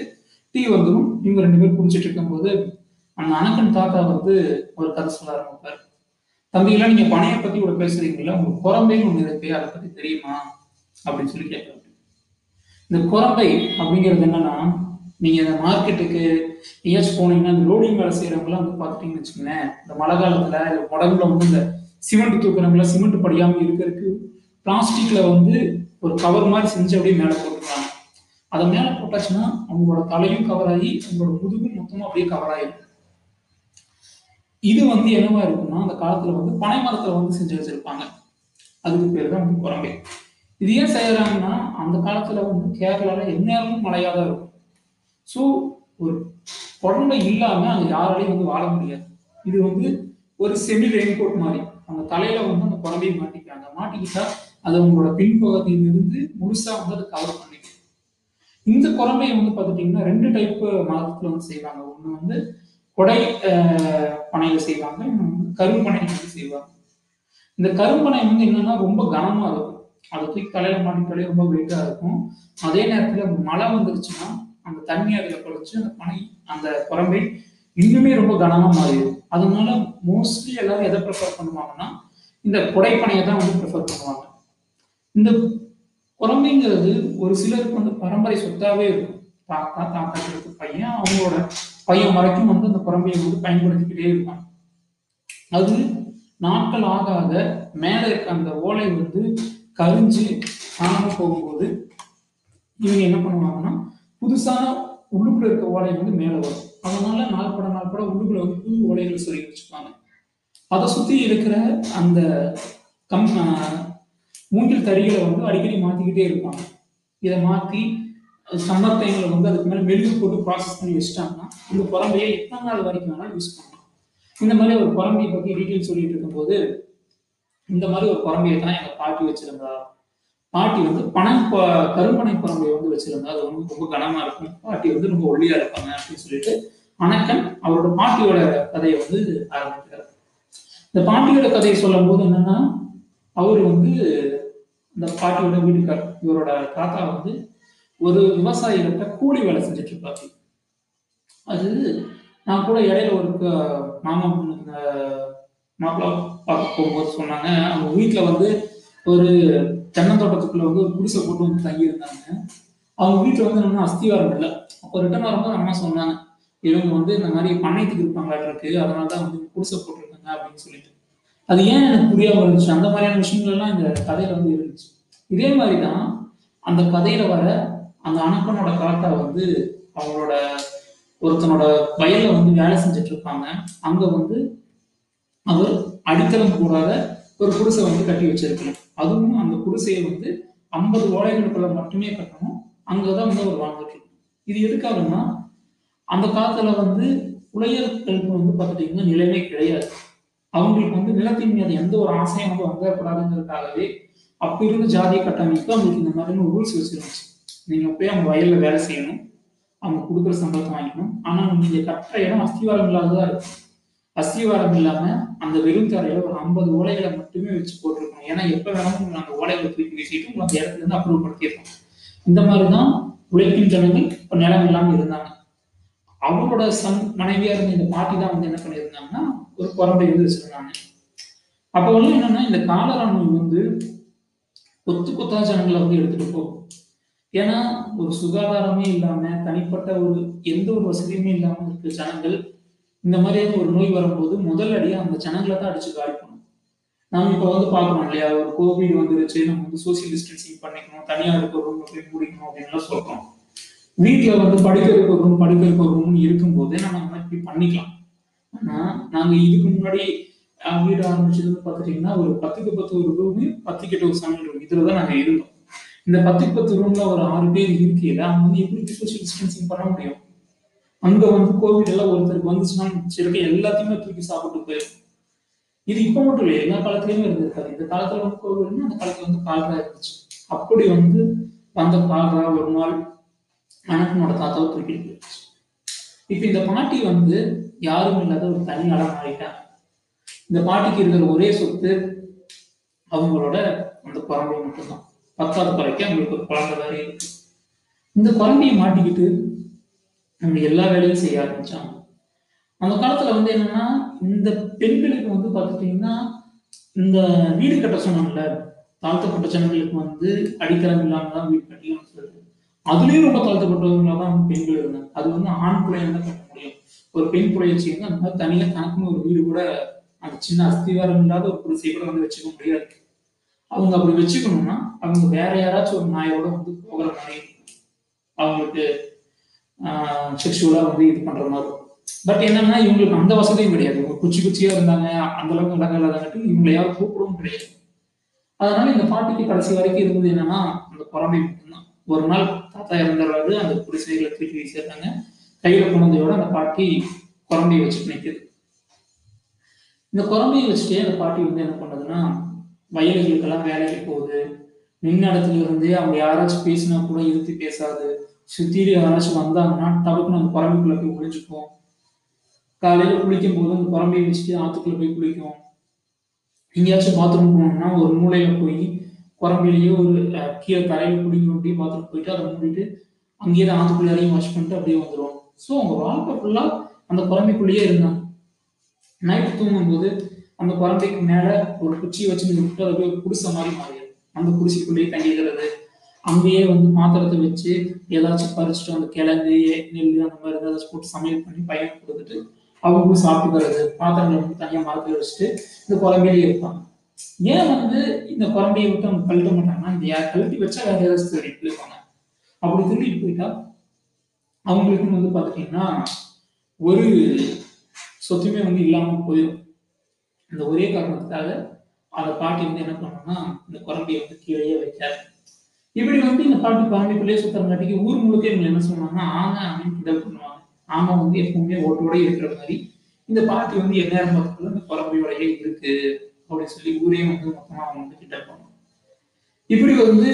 டீ வந்துடும் இவங்க ரெண்டு பேர் குடிச்சிட்டு இருக்கும்போது அந்த அனக்கன் தாத்தா வந்து ஒரு கதை சொல்ல ஆரம்பிப்பார் தம்பிகளா நீங்க பனையை பத்தி கூட பேசுறீங்களா உங்களுக்கு குரம்பைன்னு ஒண்ணு இருக்கு. அதை பத்தி தெரியுமா? அப்படின்னு சொல்லி கேட்டாரு இந்த குரம்பை அப்படிங்கிறது என்னன்னா நீங்க இந்த மார்க்கெட்டுக்கு எங்கேயாச்சும் போனீங்கன்னா இந்த லோடிங் வேலை செய்யறவங்களாம் வந்து பாத்துட்டீங்கன்னு வச்சுக்கோங்களேன். இந்த மழை காலத்துல இந்த உடம்புல வந்து இந்த சிமெண்ட் தூக்குறவங்கள சிமெண்ட் படியாம இருக்கிறதுக்கு பிளாஸ்டிக்ல வந்து ஒரு கவர் மாதிரி செஞ்சு அப்படியே மேலே போட்டுக்கிறாங்க அதை மேலே போட்டாச்சுன்னா அவங்களோட தலையும் கவர் ஆகி அவங்களோட முதுகும் மொத்தமும் அப்படியே கவர் ஆயிடும். இது வந்து என்னவா இருக்கும்னா அந்த காலத்துல வந்து பனை மரத்துல வந்து செஞ்சு வச்சிருப்பாங்க. அதுக்கு பேர் தான் வந்து குரம்பை. இது ஏன் செய்யறாங்கன்னா அந்த காலத்துல வந்து கேரளால எந்நேரமும் மழையா தான் இருக்கும். ஸோ ஒரு குழந்தை இல்லாம அங்க யாராலையும் வந்து வாழ முடியாது. இது வந்து ஒரு செமி ரெயின்கோட் மாதிரி. அவங்க தலையில வந்து அந்த குழம்பையை மாட்டிக்கிறாங்க. மாட்டிக்கிட்டா அது அவங்களோட பின்பகுதியில் இருந்து முழுசா வந்து அதை கவர் பண்ணிக்கும். இந்த குழம்பையை வந்து பார்த்துட்டீங்கன்னா ரெண்டு டைப் மரத்துல வந்து செய்வாங்க. ஒன்று வந்து கொடை அஹ், பனையில செய்வாங்க கரும்பனை வந்து வந்து செய்வாங்க. இந்த கரும்பனை வந்து என்னன்னா ரொம்ப கனமா இருக்கும். அதை தூக்கி தலையில மாட்டிட்டாலே ரொம்ப வெயிட்டா இருக்கும். அதே நேரத்துல மழை வந்துருச்சுன்னா அந்த தண்ணி அதில் குறைச்சு அந்த பனை அந்த குரம்பை இன்னுமே ரொம்ப கனமா மாறிடும். அதனால மோஸ்ட்லி எல்லாரும் எதை ப்ரிஃபர் பண்ணுவாங்கன்னா இந்த கொடைப்பனையை தான் வந்து ப்ரிஃபர் பண்ணுவாங்க. இந்த குழம்பைங்கிறது ஒரு சிலருக்கு வந்து பரம்பரை சொத்தாவே இருக்கும். தாத்தா தாத்தா பையன் அவங்களோட பையன் வரைக்கும் வந்து அந்த குரம்பையை வந்து பயன்படுத்திக்கிட்டே இருப்பாங்க அது நாட்கள் ஆக ஆக இருக்க அந்த ஓலை வந்து கரிஞ்சு காணாம போகும்போது இவங்க என்ன பண்ணுவாங்கன்னா புதுசான உள்ளுக்குள்ள இருக்க ஓலை வந்து மேலே வரும். அதனால நாள்பட நாள்பட உள்ளுக்குள்ள வந்து புது ஓலைகளை சொல்லி வச்சுப்பாங்க அதை சுத்தி இருக்கிற அந்த கம் மூங்கில் தறிகளை வந்து அடிக்கடி மாத்திக்கிட்டே இருப்பாங்க. இதை மாத்தி சம்மர் டைம்ல வந்து அதுக்கு மேலே மெழுகு போட்டு ப்ராசஸ் பண்ணி வச்சுட்டாங்கன்னா இந்த குழம்பையை எத்தனை நாள் வரைக்கும் வேணாலும் யூஸ் பண்ணலாம். இந்த மாதிரி ஒரு குழம்பையை பற்றி டீட்டெயில் சொல்லிட்டு இருக்கும்போது இந்த மாதிரி ஒரு குழம்பையை தான் எங்கள் பாட்டி வச்சிருந்தா பாட்டி வந்து பணம் கருப்பனை கரும்பனை குழம்பையை வந்து வச்சிருந்தா அது வந்து ரொம்ப கனமா இருக்கும். பாட்டி வந்து ரொம்ப ஒல்லியா இருப்பாங்க அப்படின்னு சொல்லிட்டு அணக்கன் அவரோட பாட்டியோட கதையை வந்து ஆரம்பிக்கிறார். இந்த பாட்டியோட கதையை சொல்லும் போது என்னன்னா அவர் வந்து இந்த பாட்டியோட வீட்டுக்கார் இவரோட தாத்தா வந்து ஒரு விவசாயிகிட்ட கூலி வேலை செஞ்சுட்டு இருப்பாரு. அது நான் கூட இடையில ஒரு மாமா பொண்ணுக்கு மாப்பிள்ளை பார்க்க போகும்போது சொன்னாங்க. அவங்க வீட்டுல வந்து ஒரு தென்னந்தோட்டத்துக்குள்ள வந்து ஒரு குடிசை போட்டு வந்து தங்கியிருந்தாங்க. அவங்க வீட்டுல வந்து என்னன்னா அஸ்திவாரம் இல்லை. அப்போ ரிட்டர்ன் வரும்போது அம்மா சொன்னாங்க இவங்க வந்து இந்த மாதிரி பண்ணைத்துக்கு இருப்பாங்களாட்டு அதனால தான் வந்து குடிசை போட்டிருக்காங்க அப்படின்னு சொல்லிட்டு. அது ஏன் எனக்கு புரியாம இருந்துச்சு? அந்த மாதிரியான விஷயங்கள் எல்லாம் இந்த கதையில வந்து இருந்துச்சு. இதே மாதிரி தான் அந்த கதையில வர அந்த அணக்கனோட காக்கா வந்து அவங்களோட ஒருத்தனோட வயல்ல வந்து வேலை செஞ்சுட்டு இருப்பாங்க அங்க வந்து அவர் அடித்தளம் கூடாத ஒரு குடிசை வந்து கட்டி வச்சிருக்கணும். அதுவும் அந்த குடிசையை வந்து ஐம்பது ஓலைகளுக்குள்ள மட்டுமே கட்டணும். அங்கதான் வந்து அவர் வாழ்ந்துட்டு இருக்கணும் இது எதுக்காகன்னா அந்த காலத்துல வந்து புலையர்களுக்கு வந்து பார்த்துட்டீங்கன்னா நிலைமை கிடையாது. அவங்களுக்கு வந்து நிலத்தின் மீது எந்த ஒரு ஆசையும் வந்து வந்துடக்கூடாதுங்கிறதுக்காகவே அப்ப இருந்த ஜாதிய கட்டமைப்பு அவங்களுக்கு இந்த மாதிரி ரூல்ஸ் வச்சிருந்துச்சு. நீங்கள் போய் அவங்க வயலில் வேலை செய்யணும். அவங்க கொடுக்குற சம்பளத்தை வாங்கிக்கணும். ஆனால் நீங்கள் கட்டுற இடம் அஸ்திவாரம் இல்லாததா இருக்கும். அஸ்திவாரம் இல்லாமல் அந்த வெறும் தரையில் ஒரு ஐம்பது ஓலைகளை மட்டுமே வச்சு போட்டிருக்கணும். ஏன்னா எப்போ வேணாலும் உங்களை அந்த ஓலைகளை தூக்கி வீசிட்டு உங்களை அந்த இடத்துல இருந்து அப்ரூவ் படுத்திடுறோம் இந்த மாதிரி தான் உழைப்பின் ஜனங்கள் இப்போ நிலம் இல்லாமல் இருந்தாங்க. அவங்களோட சன் மனைவியா இருந்த இந்த பாட்டி தான் வந்து என்ன பண்ணியிருந்தாங்கன்னா ஒரு குழந்தை வந்து வச்சிருந்தாங்க. அப்போ வந்து என்னன்னா இந்த காலரா நோய் வந்து கொத்து கொத்தா ஜனங்களை வந்து எடுத்துட்டு போகும். ஏன்னா ஒரு சுகாதாரமே இல்லாம தனிப்பட்ட ஒரு எந்த ஒரு வசதியுமே இல்லாம இருக்க ஜனங்கள் இந்த மாதிரியான ஒரு நோய் வரும்போது முதல் அடியா அந்த ஜனங்களை தான் அடிச்சு காலி பண்ணும். நாம இப்ப வந்து பாக்கணும் இல்லையா? ஒரு கோவிட் வந்துருச்சு நம்ம வந்து சோசியல் டிஸ்டன்சிங் பண்ணிக்கணும் தனியா இருக்க ரூம்ல போய் முடிக்கணும் அப்படின்னு சொல்றோம். வீட்டுல வந்து படுக்கிறதுக்கு ஒரு ரூம் படுக்கிறதுக்கு ஒரு ரூம் இருக்கும்போது நம்ம இப்படி பண்ணிக்கலாம். ஆனா நாங்க இதுக்கு முன்னாடி வீடு ஆரம்பிச்சதுன்னு பாத்துட்டீங்கன்னா ஒரு பத்துக்கு பத்து ஒரு ரூமு பத்து கிட்ட ஒரு சமையல் ரூம் இதுலதான் நாங்க இருந்தோம். இந்த பத்துக்கு பத்து ரூம்ல ஒரு ஆறு பேர் இருக்கையில அவங்க வந்து எப்படி சோசியல் டிஸ்டன்சிங் பண்ண முடியும்? அங்க வந்து கோவிட் எல்லாம் ஒருத்தருக்கு வந்துச்சுன்னா மிச்சம் இருக்க எல்லாத்தையுமே தூக்கி சாப்பிட்டு போயிடும். இது இப்ப மட்டும் இல்லை எல்லா காலத்திலயுமே இருந்திருக்காது. இந்த காலத்துல வந்து கோவிட்னா அந்த காலத்துல வந்து கால்ரா இருந்துச்சு. அப்படி வந்து வந்த கால்ரா ஒரு நாள் அனக்கனோட தாத்தாவை தூக்கிட்டு போயிடுச்சு இப்ப இந்த பாட்டி வந்து யாரும் இல்லாத ஒரு தனி ஆளா மாறிட்டாங்க. இந்த பாட்டிக்கு இருக்கிற ஒரே சொத்து அவங்களோட அந்த குழந்தை மட்டும்தான். பத்தாவது குறைக்கு அவங்களுக்கு ஒரு குழந்தை வேற இருக்கு. இந்த குழந்தையை மாட்டிக்கிட்டு நம்ம எல்லா வேலையும் செய்ய ஆரம்பிச்சாங்க. அந்த காலத்துல வந்து என்னன்னா இந்த பெண்களுக்கு வந்து பார்த்துட்டீங்கன்னா இந்த வீடு கட்ட சொன்னாங்கல்ல தாழ்த்தப்பட்ட ஜனங்களுக்கு வந்து அடித்தளம் இல்லாம தான் வீடு கட்டிக்கணும்னு சொல்லிட்டு. அதுலயும் ரொம்ப தாழ்த்தப்பட்டவங்களா தான் பெண்கள் இருந்தாங்க. அது வந்து ஆண் பிள்ளைங்க தான் கட்ட முடியும். ஒரு பெண் பிள்ளைய வச்சுக்கோங்க அந்த மாதிரி தனியா தனக்குன்னு ஒரு வீடு கூட அந்த சின்ன அஸ்திவாரம் இல்லாத ஒரு குடிசை கூட வந்து வச்சுக்க முடியாது. அவங்க அப்படி வச்சுக்கணும்னா அவங்க வேற யாராச்சும் ஒரு நாயோட வந்து போகிற மாதிரி அவங்களுக்கு செக்ஷுவலா வந்து இது பண்ற மாதிரி இருக்கும். பட் என்னன்னா இவங்களுக்கு அந்த வசதியும் கிடையாது. இவங்க குச்சி குச்சியா இருந்தாங்க அந்த அளவுக்கு இடங்கள் இல்லாதங்காட்டி இவங்களை யாரும் கூப்பிடவும் கிடையாது. அதனால இந்த பாட்டிக்கு கடைசி வரைக்கும் இருந்தது என்னன்னா அந்த குழந்தை மட்டும்தான். ஒரு நாள் தாத்தா இறந்துடுறாரு அந்த குடிசைகளை தூக்கி சேர்த்தாங்க கையில குழந்தையோட அந்த பாட்டி குழம்பையை வச்சுட்டு நிக்குது. இந்த குழம்பையை வச்சுட்டே அந்த பாட்டி வந்து என்ன பண்ணுதுன்னா வயல்களுக்கெல்லாம் வேலைக்கு போகுது. நின்ன இடத்துல இருந்து அவங்க யாராச்சும் பேசினா கூட இருத்தி பேசாது. சுத்தியில யாராச்சும் வந்தாங்கன்னா டபக்குன்னு அந்த குரம்புக்குள்ள போய் ஒளிஞ்சுக்கும். காலையில குளிக்கும் போது அந்த குரம்பையை வச்சுட்டு ஆத்துக்குள்ள போய் குளிக்கும். எங்கேயாச்சும் பாத்ரூம் போனோம்னா ஒரு மூலையில போய் குரம்பிலேயே ஒரு கீழே தரையில குடிக்கணும் வேண்டி பாத்ரூம் போயிட்டு அதை மூடிட்டு அங்கேயே தான் வாஷ் பண்ணிட்டு அப்படியே வந்துடும் ஸோ அவங்க வாழ்க்கை ஃபுல்லா அந்த குழம்பைக்குள்ளேயே இருந்தாங்க. நைட் தூங்கும்போது அந்த குழந்தைக்கு மேல ஒரு குச்சியை வச்சு விட்டு அது போய் குடிசை மாதிரி மாறிடும். அந்த குடிசைக்குள்ளேயே தங்கிக்கிறது அங்கேயே வந்து பாத்திரத்தை வச்சு ஏதாச்சும் பறிச்சுட்டு அந்த கிழங்கு நெல் அந்த மாதிரி ஏதாச்சும் போட்டு சமையல் பண்ணி பையன் கொடுத்துட்டு அவங்களும் சாப்பிட்டுக்கிறது பாத்திரங்களை வந்து தனியாக மரத்தில் வச்சுட்டு இந்த குழம்பையிலே இருப்பாங்க. ஏன் வந்து இந்த குழம்பையை விட்டு அவங்க கழட்ட மாட்டாங்கன்னா இந்த யார் கழட்டி வச்சா வேற ஏதாச்சும் திருடிட்டு போயிருப்பாங்க. அப்படி திருடிட்டு போயிட்டா அவங்களுக்கு வந்து பார்த்துட்டீங்கன்னா ஒரு சொத்துமே வந்து இல்லாமல் போயிடும் இந்த ஒரே காரணத்துக்காக அந்த பாட்டி வந்து என்ன பண்ணோம்னா இந்த குரம்பியை வந்து கீழேயே வைக்காது இப்படி வந்து இந்த பாட்டி குழம்பைக்குள்ளேயே சுத்தரங்காட்டிக்கு ஊர் முழுக்க இவங்க என்ன சொன்னாங்கன்னா ஆமை அப்படின்னு கிண்டல் பண்ணுவாங்க. ஆமை வந்து எப்பவுமே ஓட்டோட இருக்கிற மாதிரி. இந்த பாட்டி வந்து எந்நேரம் பார்த்தாலும் இந்த குழம்பையோடயே இருக்கு அப்படின்னு சொல்லி ஊரே வந்து மொத்தமா அவங்க வந்து கிண்டல் பண்ணுவாங்க. இப்படி வந்து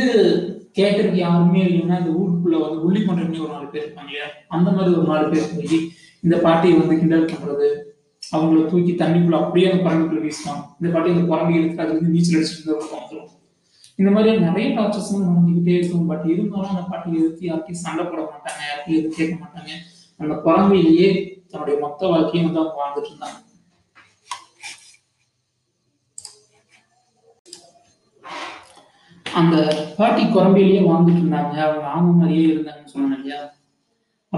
கேட்கறதுக்கு யாருமே இல்லைன்னா இந்த ஊருக்குள்ள வந்து உள்ளி பண்றதுன்னு ஒரு நாலு பேர் இருப்பாங்க இல்லையா? அந்த மாதிரி ஒரு நாலு பேர் போய் இந்த பாட்டியை வந்து கிண்டல் பண்றது அவங்கள தூக்கி தண்ணிக்குள்ள அப்படியே அந்த குரங்குக்குள்ள வீசுவாங்க இந்த பாட்டி அந்த குரங்கு இருக்கு அது வந்து நீச்சல் அடிச்சுட்டு வந்துடும் இந்த மாதிரி நிறைய டார்ச்சர்ஸ் வந்து நடந்துகிட்டே இருக்கும். பட் இருந்தாலும் அந்த பாட்டி எதிர்த்து யார்கிட்டயும் சண்டை போட மாட்டாங்க. யார்கிட்டயும் எதுவும் கேட்க மாட்டாங்க. அந்த குரங்கையிலேயே தன்னுடைய மொத்த வாழ்க்கையும் வந்து அவங்க வாழ்ந்துட்டு இருந்தாங்க. அந்த பாட்டி குரம்பிலேயே வாழ்ந்துட்டு இருந்தாங்க. அவங்க ஆம மாதிரியே இருந்தாங்கன்னு சொன்னாங்க இல்லையா?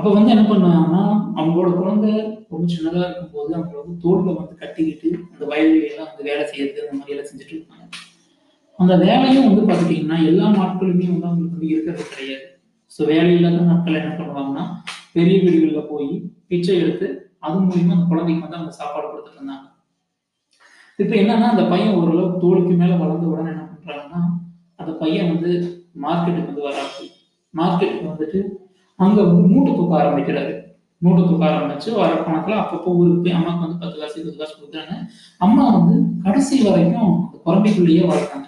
அப்போ வந்து என்ன பண்ணுவாங்கன்னா அவங்களோட குழந்தை ரொம்ப சின்னதாக இருக்கும்போது அவங்கள வந்து தோல்ல வந்து கட்டிக்கிட்டு அந்த வயல்வெளியெல்லாம் வந்து வேலை செய்யறது அந்த மாதிரி எல்லாம் செஞ்சுட்டு இருப்பாங்க. அந்த வேலையும் வந்து பார்த்துட்டிங்கன்னா எல்லா நாட்களுமே வந்து அவங்களுக்கு வந்து இருக்கிறது கிடையாது. ஸோ வேலையில்லாத நாட்கள் என்ன பண்ணுவாங்கன்னா பெரிய வீடுகளில் போய் பிச்சை எடுத்து அது மூலியமா அந்த குழந்தைக்கு வந்து அவங்க சாப்பாடு கொடுத்துட்டு இருந்தாங்க. இப்போ என்னன்னா அந்த பையன் ஓரளவுக்கு தோலுக்கு மேலே வளர்ந்த உடனே என்ன பண்ணுறாங்கன்னா அந்த பையன் வந்து மார்க்கெட்டுக்கு வந்து வராது மார்க்கெட்டுக்கு வந்துட்டு அங்க வந்து மூட்டை தூக்க ஆரம்பிக்கிறாரு மூட்டு தூக்க ஆரம்பிச்சு வர பணத்துல அப்பப்போ ஊருக்கு போய் அம்மாவுக்கு வந்து பத்து காசு இருபது காசு கொடுக்குறாங்க அம்மா வந்து கடைசி வரைக்கும் அந்த குழந்தைக்குள்ளேயே வளர்த்தாங்க.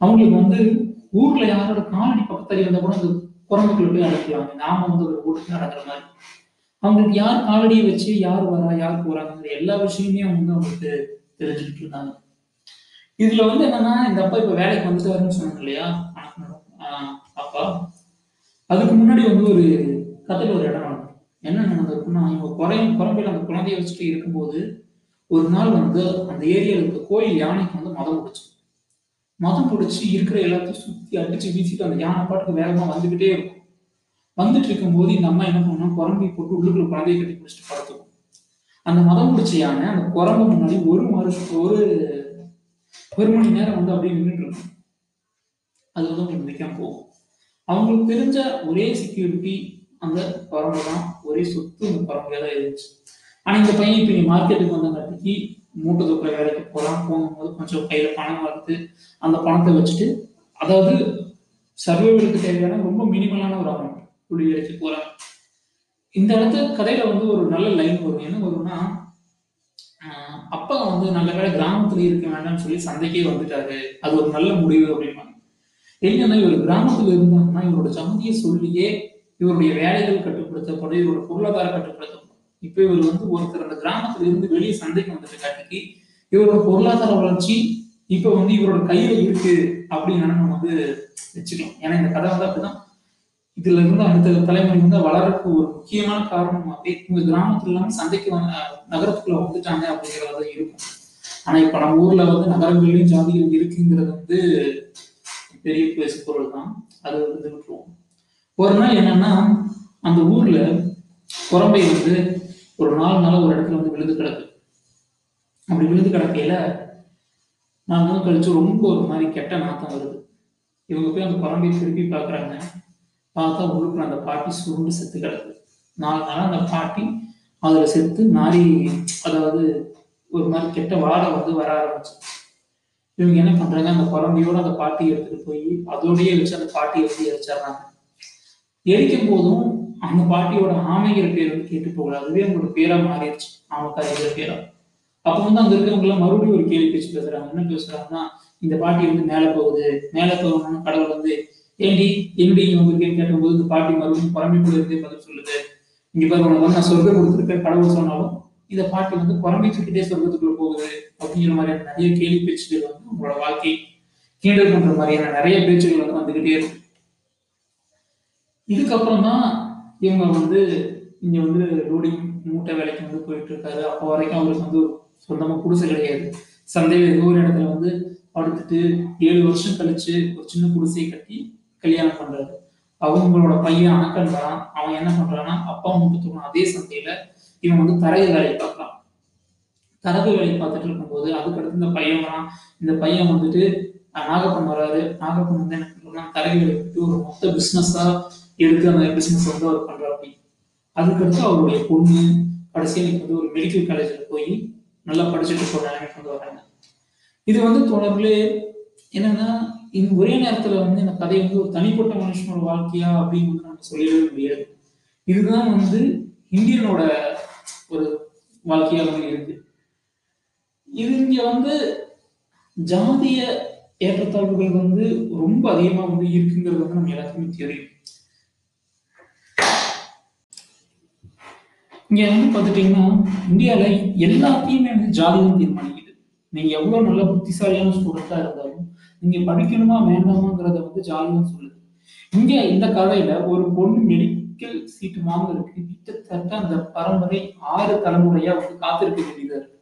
அவங்களுக்கு வந்து ஊர்ல யாரோட காலடி பக்கத்துல இருந்தா கூட அந்த குரங்குக்குள்ள போய் அடைக்கிறாங்க நாம வந்து ஒரு வீட்டுக்கு நடக்கிற மாதிரி. அவங்களுக்கு யார் காலடியை வச்சு யார் வரா யார் போறாங்கிற எல்லா விஷயமே வந்து அவங்களுக்கு தெரிஞ்சுக்கிட்டு இருந்தாங்க இதுல வந்து என்னன்னா இந்த அப்பா இப்ப வேலைக்கு வந்துட்டாருன்னு சொன்னாங்க இல்லையா? ஆஹ் அப்பா. அதுக்கு முன்னாடி வந்து ஒரு கதையில் ஒரு இடம் என்ன நடந்திருக்குன்னா இவங்க குறையும் குழம்பையில் அந்த குழந்தைய வச்சுட்டு இருக்கும்போது ஒரு நாள் வந்து அந்த ஏரியாவில் இருக்க கோயில் யானைக்கு வந்து மதம் பிடிச்சி. மதம் பிடிச்சி இருக்கிற எல்லாத்தையும் சுற்றி அடிச்சு வீசிட்டு அந்த யானை பாட்டுக்கு வேகமாக வந்துக்கிட்டே இருக்கும். வந்துட்டு இருக்கும்போது இந்த அம்மா என்ன பண்ணா குரம்பை போட்டு உள்ளுக்குள்ள குழந்தைய கட்டி பிடிச்சிட்டு படுத்துக்கும். அந்த மதம் பிடிச்ச யானை அந்த குரம்பு முன்னாடி ஒரு வருஷம் ஒரு ஒரு மணி நேரம் வந்து அப்படியே நின்றுட்டு இருக்கும். அது வந்து உங்களுக்கு நிற்காம போகும். அவங்களுக்கு தெரிஞ்ச ஒரே செக்யூரிட்டி அந்த பரம்பு தான். ஒரே சொத்து அந்த குரங்கு தான் இருந்துச்சு. ஆனா இந்த பையன் இப்ப நீ மார்க்கெட்டுக்கு வந்தங்காட்டிக்கு மூட்டை தூக்குற வேலைக்கு போகலாம் போகும்போது கொஞ்சம் கையில பணம் வருது அந்த பணத்தை வச்சுட்டு அதாவது சர்வைவலுக்கு தேவையான ரொம்ப மினிமலான ஒரு அமௌண்ட் புள்ளி வேலைக்கு போறாங்க. இந்த இடத்து கதையில வந்து ஒரு நல்ல லைன் வரும் என்ன வரும்னா அப்பா வந்து நல்ல வேலை கிராமத்துல இருக்க வேண்டாம்னு சொல்லி சந்தைக்கே வந்துட்டாரு. அது ஒரு நல்ல முடிவு அப்படின்னா என்னன்னா இவர் கிராமத்தில் இருந்தாங்கன்னா இவரோட ஜாதியை சொல்லியே இவருடைய வேலைகள் கட்டுப்படுத்தப்படும் இவரோட பொருளாதாரம் கட்டுப்படுத்தப்படும். இப்ப இவர் வந்து ஒருத்தர் அந்த கிராமத்துல இருந்து வெளியே சந்தைக்கு வந்துட்டு காட்டிக்கு இவரோட பொருளாதார வளர்ச்சி இப்ப வந்து இவரோட கையில இருக்கு அப்படின்னு நம்ம வந்து வச்சுக்கலாம். ஏன்னா இந்த கதை வந்து அப்படிதான். இதுல இருந்து அடுத்த தலைமுறை வந்து வளர்றதுக்கு ஒரு முக்கியமான காரணமாகவே இவங்க கிராமத்துல இல்லாம சந்தைக்கு வந்த நகரத்துக்குள்ள வந்துட்டாங்க அப்படிங்கிறத இருக்கும். ஆனா இப்ப நம்ம ஊர்ல வந்து நகரங்கள்லயும் ஜாதிகள் இருக்குங்கிறது வந்து பெரிய பேசு பொருள் தான். அது வந்து விட்டுருவோம். ஒரு நாள் என்னன்னா அந்த ஊர்ல குரம்பை வந்து ஒரு நாலு நாளா ஒரு இடத்துல வந்து விழுந்து கிடக்கு. அப்படி விழுந்து கிடக்கையில நாலு நாள் கழிச்சு ரொம்ப ஒரு மாதிரி கெட்ட நாத்தம் வருது. இவங்க போய் அந்த குரம்பை திருப்பி பார்க்குறாங்க. பார்த்தா உள்ளுக்குள்ள அந்த பாட்டி சுருண்டு செத்து கிடக்கு. நாலு நாளா அந்த பாட்டி அதுல செத்து நாரி அதாவது ஒரு மாதிரி கெட்ட வாடை வந்து வர ஆரம்பிச்சு. இவங்க என்ன பண்றாங்க? அந்த குழந்தையோட அந்த பாட்டியை எடுத்துட்டு போய் அதோடய வச்சு அந்த பாட்டியை வந்து எரிச்சிடுறாங்க. எரிக்கும் போதும் அந்த பாட்டியோட ஆமைகள் பேர் வந்து கேட்டு போகல. அதுவே அவங்களோட பேரா மாறிடுச்சு. ஆமக்காரிங்கிற பேரா. அப்ப வந்து அங்க இருக்கவங்க எல்லாம் மறுபடியும் ஒரு கேள்வி பேச்சு பேசுறாங்க. என்ன பேசுறாங்கன்னா இந்த பாட்டி வந்து மேல போகுது. மேல போகணும்னு கடவுள் வந்து ஏண்டி எப்படி இங்க வந்திருக்கேன்னு கேட்டபோது இந்த பாட்டி மறுபடியும் குழம்பு கூட இருந்தே பதில் சொல்லுது. இங்க பாரு உனக்கு வந்து நான் சொர்க்கம் கொடுத்துருக்கேன் கடவுள் சொன்னாலும் இந்த பாட்டி வந்து புறம்பி சுட்டுட்டே சொர்க்கத்துக்குள்ள போகுது. அப்படிங்கிற மாதிரியான நிறைய கேள்வி பேச்சுகள் வந்து உங்களோட வாழ்க்கை கீழே பண்ற மாதிரியான நிறைய பேச்சுகள் வந்து வந்துகிட்டே இருக்கு. இதுக்கப்புறம் தான் இவங்க வந்து இங்க வந்து லோடிங் மூட்டை வேலைக்கு வந்து போயிட்டு இருக்காரு. அப்போ வரைக்கும் அவருக்கு வந்து சொந்தமா குடிசை கிடையாது. சந்தையில ஏதோ ஒரு இடத்துல வந்து படுத்துட்டு ஏழு வருஷம் கழிச்சு ஒரு சின்ன குடிசையை கட்டி கல்யாணம் பண்றாரு. அவங்களோட பையன் அணக்கன் தான். அவன் என்ன பண்றான்னா அப்பா முப்பத்தொன்னு அதே சந்தையில இவன் வந்து தரையை வேலையை பார்க்கலாம். தரகு வேலையை பார்த்துட்டு இருக்கும்போது அதுக்கடுத்து இந்த பையன் வரான். இந்த பையன் வந்துட்டு நாகப்பன் வராரு. நாகப்பன் வந்து என்ன பண்றாருன்னா தரகு வேலையை விட்டு ஒரு மொத்த பிசினஸா எடுத்து அந்த பிசினஸ் வந்து அவர் பண்றாரு அதுக்கடுத்து அவருடைய பொண்ணு கடைசியில் இன்னைக்கு வந்து ஒரு மெடிக்கல் காலேஜில் போய் நல்லா படிச்சுட்டு போற நிலைமைக்கு வந்து வராங்க. இது வந்து தொடர்ந்து என்னன்னா இந்த ஒரே நேரத்துல வந்து இந்த கதை வந்து ஒரு தனிப்பட்ட மனுஷனோட வாழ்க்கையா அப்படின்னு வந்து நம்ம சொல்லவே முடியாது. இதுதான் வந்து இந்தியனோட ஒரு வாழ்க்கையா வந்து இருக்கு. இது இங்க வந்து ஜாதிய ஏற்றத்தாழ்வுகள் வந்து ரொம்ப அதிகமா வந்து இருக்குங்கிறது வந்து நம்ம எல்லாத்துக்குமே தெரியும். இங்க வந்து பாத்துட்டீங்கன்னா இந்தியால எல்லாத்தையுமே வந்து ஜாதி தான் தீர்மானிக்குது. நீங்க எவ்வளவு நல்ல புத்திசாலியான ஸ்டூடெண்டா இருந்தாலும் நீங்க படிக்கணுமா வேண்டாமாங்கிறத வந்து ஜாதி தான் சொல்லுது. இங்க இந்த கதையில ஒரு பொண்ணு மெடிக்கல் சீட்டு வாங்குறதுக்கு கிட்டத்தட்ட அந்த பரம்பரை ஆறு தலைமுறையா வந்து காத்திருக்க வேண்டியதா இருக்கு.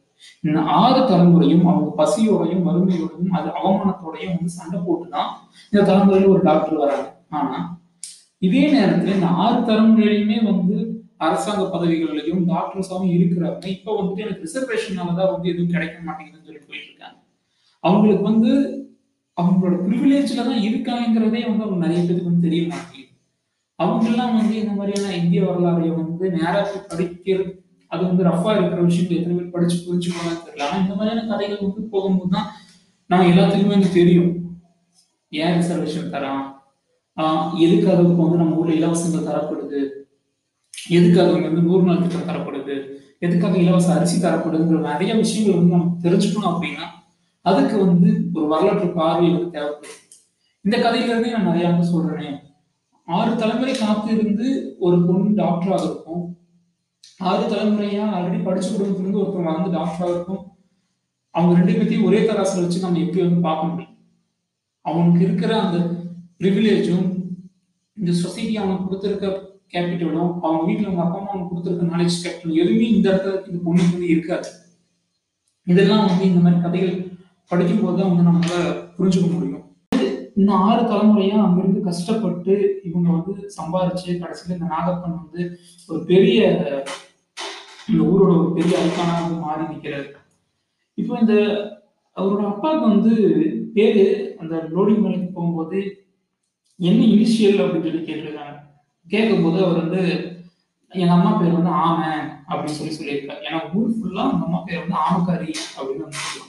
ஆறு தலைமுறையும் அவங்க பசியோடையும் வறுமையோடையும் அது அவமானத்தோடையும் வந்து சண்டை போட்டுதான் இந்த தலைமுறையில ஒரு டாக்டர் வராங்க. ஆனா இதே நேரத்துல இந்த ஆறு தலைமுறையிலுமே வந்து அரசாங்க பதவிகள்லையும் டாக்டர்ஸாவும் இருக்கிறவங்க இப்ப வந்துட்டு எனக்கு ரிசர்வேஷனாலதான் வந்து எதுவும் கிடைக்க மாட்டேங்குதுன்னு சொல்லி போயிட்டு இருக்காங்க அவங்களுக்கு வந்து அவங்களோட ப்ரிவிலேஜ்ல தான் இருக்காங்கிறதே வந்து அவங்க நிறைய பேருக்கு வந்து தெரிய மாட்டேங்குது. அவங்க எல்லாம் வந்து இந்த மாதிரியான இந்திய வரலாறைய வந்து நேரா படிக்கிறது அது வந்து ரஃபா இருக்கிற விஷயங்கள் எத்தனை பேர் படிச்சு புரிஞ்சுக்கணும் தெரியல. ஆனா இந்த மாதிரியான கதைகள் வந்து போகும்போது தான் நான் எல்லாத்துக்குமே வந்து தெரியும். ஏன் ரிசர்வேஷன் தரான்? எதுக்கு அதுக்கு வந்து நம்ம ஊர்ல இலவசங்கள் தரப்படுது? எதுக்காக இங்க வந்து நூறு நாள் திட்டம் தரப்படுது? எதுக்காக இலவச அரிசி தரப்படுதுங்கிற நிறைய விஷயங்கள் வந்து நம்ம தெரிஞ்சுக்கணும் அப்படின்னா அதுக்கு வந்து ஒரு வரலாற்று பார்வை வந்து தேவைப்படுது. இந்த கதையில இருந்தே நான் நிறைய வந்து சொல்றேனே. ஆறு தலைமுறை காத்து இருந்து ஒரு பொண்ணு டாக்டராக இருக்கும். ஆறு தலைமுறையா ஆல்ரெடி படிச்சு குடும்பத்துல ஒருத்தர் வந்து டாக்டரா இருக்கும். அவங்க ரெண்டு பேர்த்தையும் ஒரே தராசில் வச்சு நம்ம எப்படி வந்து பார்க்க முடியும்? அவனுக்கு இருக்கிற அந்த ப்ரிவிலேஜும் இந்த சொசைட்டி அவனுக்கு கொடுத்துருக்க கேபிட்டலும் அவங்க வீட்டில் அவங்க அப்பா அம்மா அவனுக்கு கொடுத்துருக்க நாலேஜ் கேபிட்டல் எதுவுமே இந்த இடத்துல இந்த பொண்ணுக்கு வந்து இருக்காது. இதெல்லாம் வந்து இந்த மாதிரி கதைகள் படிக்கும் போது தான் வந்து நம்மளால புரிஞ்சுக்க முடியும். இந்த ஆறு தலைமுறையா அங்கிருந்து கஷ்டப்பட்டு இவங்க வந்து சம்பாரிச்சு கடைசியில இந்த நாகப்பன் வந்து ஒரு பெரிய இந்த ஊரோட ஒரு பெரிய ஐக்கானா வந்து மாறி நிற்கிறாரு இப்போ இந்த அவரோட அப்பாவுக்கு வந்து பேரு அந்த லோடிங் மேலுக்கு போகும்போது என்ன இனிஷியல் அப்படின்னு சொல்லி கேட்டிருக்காங்க. கேட்கும்போது அவர் வந்து எங்க அம்மா பேர் வந்து ஆமை அப்படின்னு சொல்லி சொல்லியிருக்காரு. ஏன்னா ஊர் ஃபுல்லா அந்த அம்மா பேர் வந்து ஆமக்காரி அப்படின்னு வந்து சொல்லுவாங்க.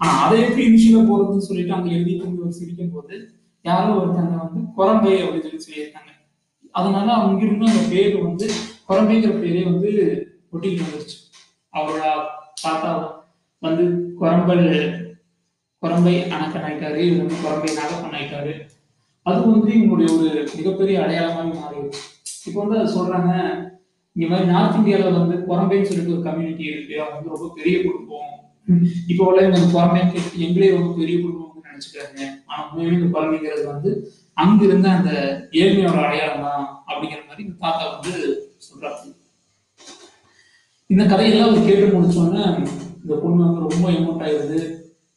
ஆனா அதை எப்படி இனிஷியலா போறதுன்னு சொல்லிட்டு அங்க எழுதி தூங்கி ஒரு சிரிக்கும் போது யாரோ ஒருத்தங்க வந்து குரம்பை அப்படின்னு சொல்லி சொல்லியிருக்காங்க. அதனால அவங்க இருந்த அந்த பேர் வந்து குரம்பைங்கிற பேரே வந்து ஒட்டிக்கிட்டு வந்துருச்சு. அவரோட தாத்தா வந்து குரம்பல் குரம்பை அணக்கன் ஆயிட்டாரு வந்து குரம்பை நாகப்பன் ஆயிட்டாரு அது வந்து இவங்களுடைய ஒரு மிகப்பெரிய அடையாளமாக மாறிடுச்சு. இப்போ வந்து அதை சொல்றாங்க இங்க மாதிரி நார்த் இந்தியாவில் வந்து குரம்பைன்னு சொல்லிட்டு ஒரு கம்யூனிட்டி இருக்கு. அவங்க வந்து ரொம்ப பெரிய குடும்பம். இப்போ உள்ள இந்த குரம்பைன்னு கேட்டு எங்களே ரொம்ப பெரிய குடும்பம் நினைச்சுக்கிறாங்க. ஆனா உண்மையுமே இந்த குழந்தைங்கிறது வந்து அங்க இருந்த அந்த ஏழ்மையோட அடையாளம் தான் அப்படிங்கிற மாதிரி இந்த தாத்தா வந்து சொல்றாங்க இந்த கதையெல்லாம் அவர் கேட்டு முடிச்சோன்னே இந்த பொண்ணு வந்து ரொம்ப எமோட் ஆயிடுது.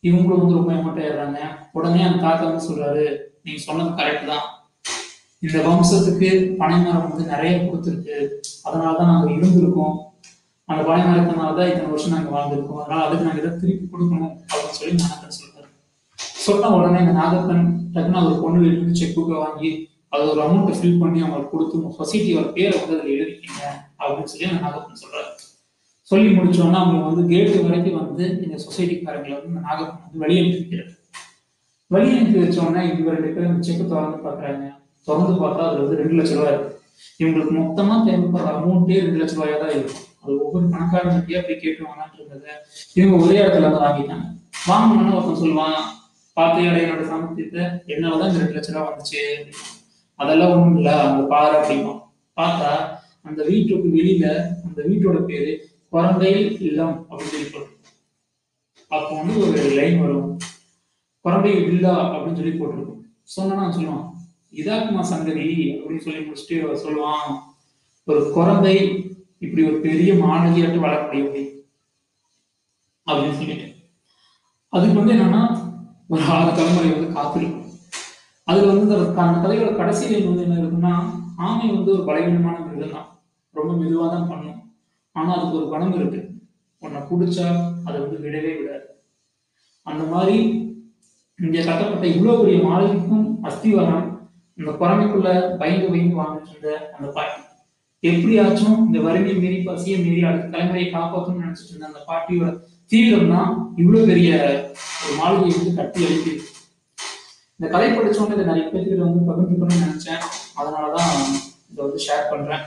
இவங்களும் வந்து ரொம்ப எமோட் ஆயிடுறாங்க. உடனே அந்த தாத்தா வந்து சொல்றாரு நீங்க சொன்னது கரெக்ட் தான். இந்த வம்சத்துக்கு பனைமரம் வந்து நிறைய கொடுத்துருக்கு. அதனாலதான் நாங்க இருந்திருக்கோம். அந்த பனைமரத்தினால தான் இத்தனை வருஷம் நாங்க வாழ்ந்திருக்கோம். அதனால அதுக்கு நாங்க இதை திருப்பி கொடுக்கணும் அப்படின்னு சொல்லி நாகப்பன் சொல்றாரு. சொன்ன உடனே இந்த நாகப்பன் டக்குன்னு ஒரு பொண்ணு இருந்து செக் புக்கை வாங்கி அது ஒரு அமௌண்ட்டை ஃபில் பண்ணி அவங்களுக்கு கொடுத்து சொசைட்டியோட பேரை வந்து அதில் எழுதிக்கிங்க அப்படின்னு சொல்லி அந்த நாகப்பன் சொல்றாரு. சொல்லி முடிச்சோன்னா அவங்க வந்து கேட்டு வரைக்கும் வந்து இந்த சொசைட்டிக்காரங்களை வந்து இந்த நாகப்பன் வந்து வெளியே அனுப்பி வச்சோன்னா வெளியே இவங்க ரெண்டு பேரும் செக் திறந்து பாக்குறாங்க திறந்து பார்த்தா அதுல வந்து ரெண்டு லட்ச ரூபாய் இருக்கு. இவங்களுக்கு மொத்தமா தேவைப்படுற அமௌண்ட்டே ரெண்டு லட்ச ரூபாயா தான் இருக்கும் அது ஒவ்வொரு பணக்காரங்கிட்டயே போய் கேட்டு வாங்கலாம்னு இவங்க ஒரே இடத்துல வந்து வாங்கிட்டாங்க. வாங்கணும்னு ஒருத்தன் சொல்லுவான் பார்த்து என்னோட சாமர்த்தியத்தை என்னாலதான் இந்த ரெண்டு லட்ச ரூபா வந்துச்சு. அதெல்லாம் ஒண்ணும் இல்ல அங்க பாரு அப்படிமா பார்த்தா அந்த வீட்டுக்கு வெளியில அந்த வீட்டோட பேரு குரந்தையில் இல்லம் அப்படின்னு சொல்லி போட்டு அப்போ வந்து ஒரு லைன் வரும். குரந்தை வில்லா அப்படின்னு சொல்லி போட்டிருக்கும். சொன்னா சொல்லுவான் இதாக்குமா சங்கதி? அப்படின்னு சொல்லி முடிச்சுட்டு அவர் சொல்லுவான் ஒரு குரந்தை இப்படி ஒரு பெரிய மாணவியாட்டு வளர முடியும் அப்படின்னு சொல்லிட்டு. அதுக்கு வந்து என்னன்னா ஒரு ஆறு தலைமுறை வந்து காத்திருக்கும். அதுல வந்து க- அந்த கதையோட கடைசி வந்து என்ன இருக்குன்னா ஆமை வந்து ஒரு பலவீனமான மிருகம் தான். ரொம்ப மெதுவாக தான் பண்ணும். ஆனா அதுக்கு ஒரு குணம் இருக்கு. உன்னை பிடிச்சா அதை வந்து விடவே விடாது. அந்த மாதிரி இங்கே கட்டப்பட்ட இவ்வளவு பெரிய மாளிகைக்கும் அஸ்திவாரம் இந்த குரமைக்குள்ள பயந்து பயந்து வாழ்ந்துட்டு இருந்த அந்த பாட்டி. எப்படியாச்சும் இந்த வறுமை மீறி பசியை மீறி அடுத்த தலைமுறையை காப்பாற்றணும்னு நினைச்சிட்டு இருந்த அந்த பாட்டியோட தீவிரம் தான் இவ்வளவு பெரிய ஒரு மாளிகையை வந்து கட்டி அழிக்குது. இந்த கதை படிச்சவங்க இதை நிறைய பேருக்கு வந்து பகிர்ந்துக்கணும்னு நினைச்சேன். அதனாலதான் இதை வந்து ஷேர் பண்றேன்.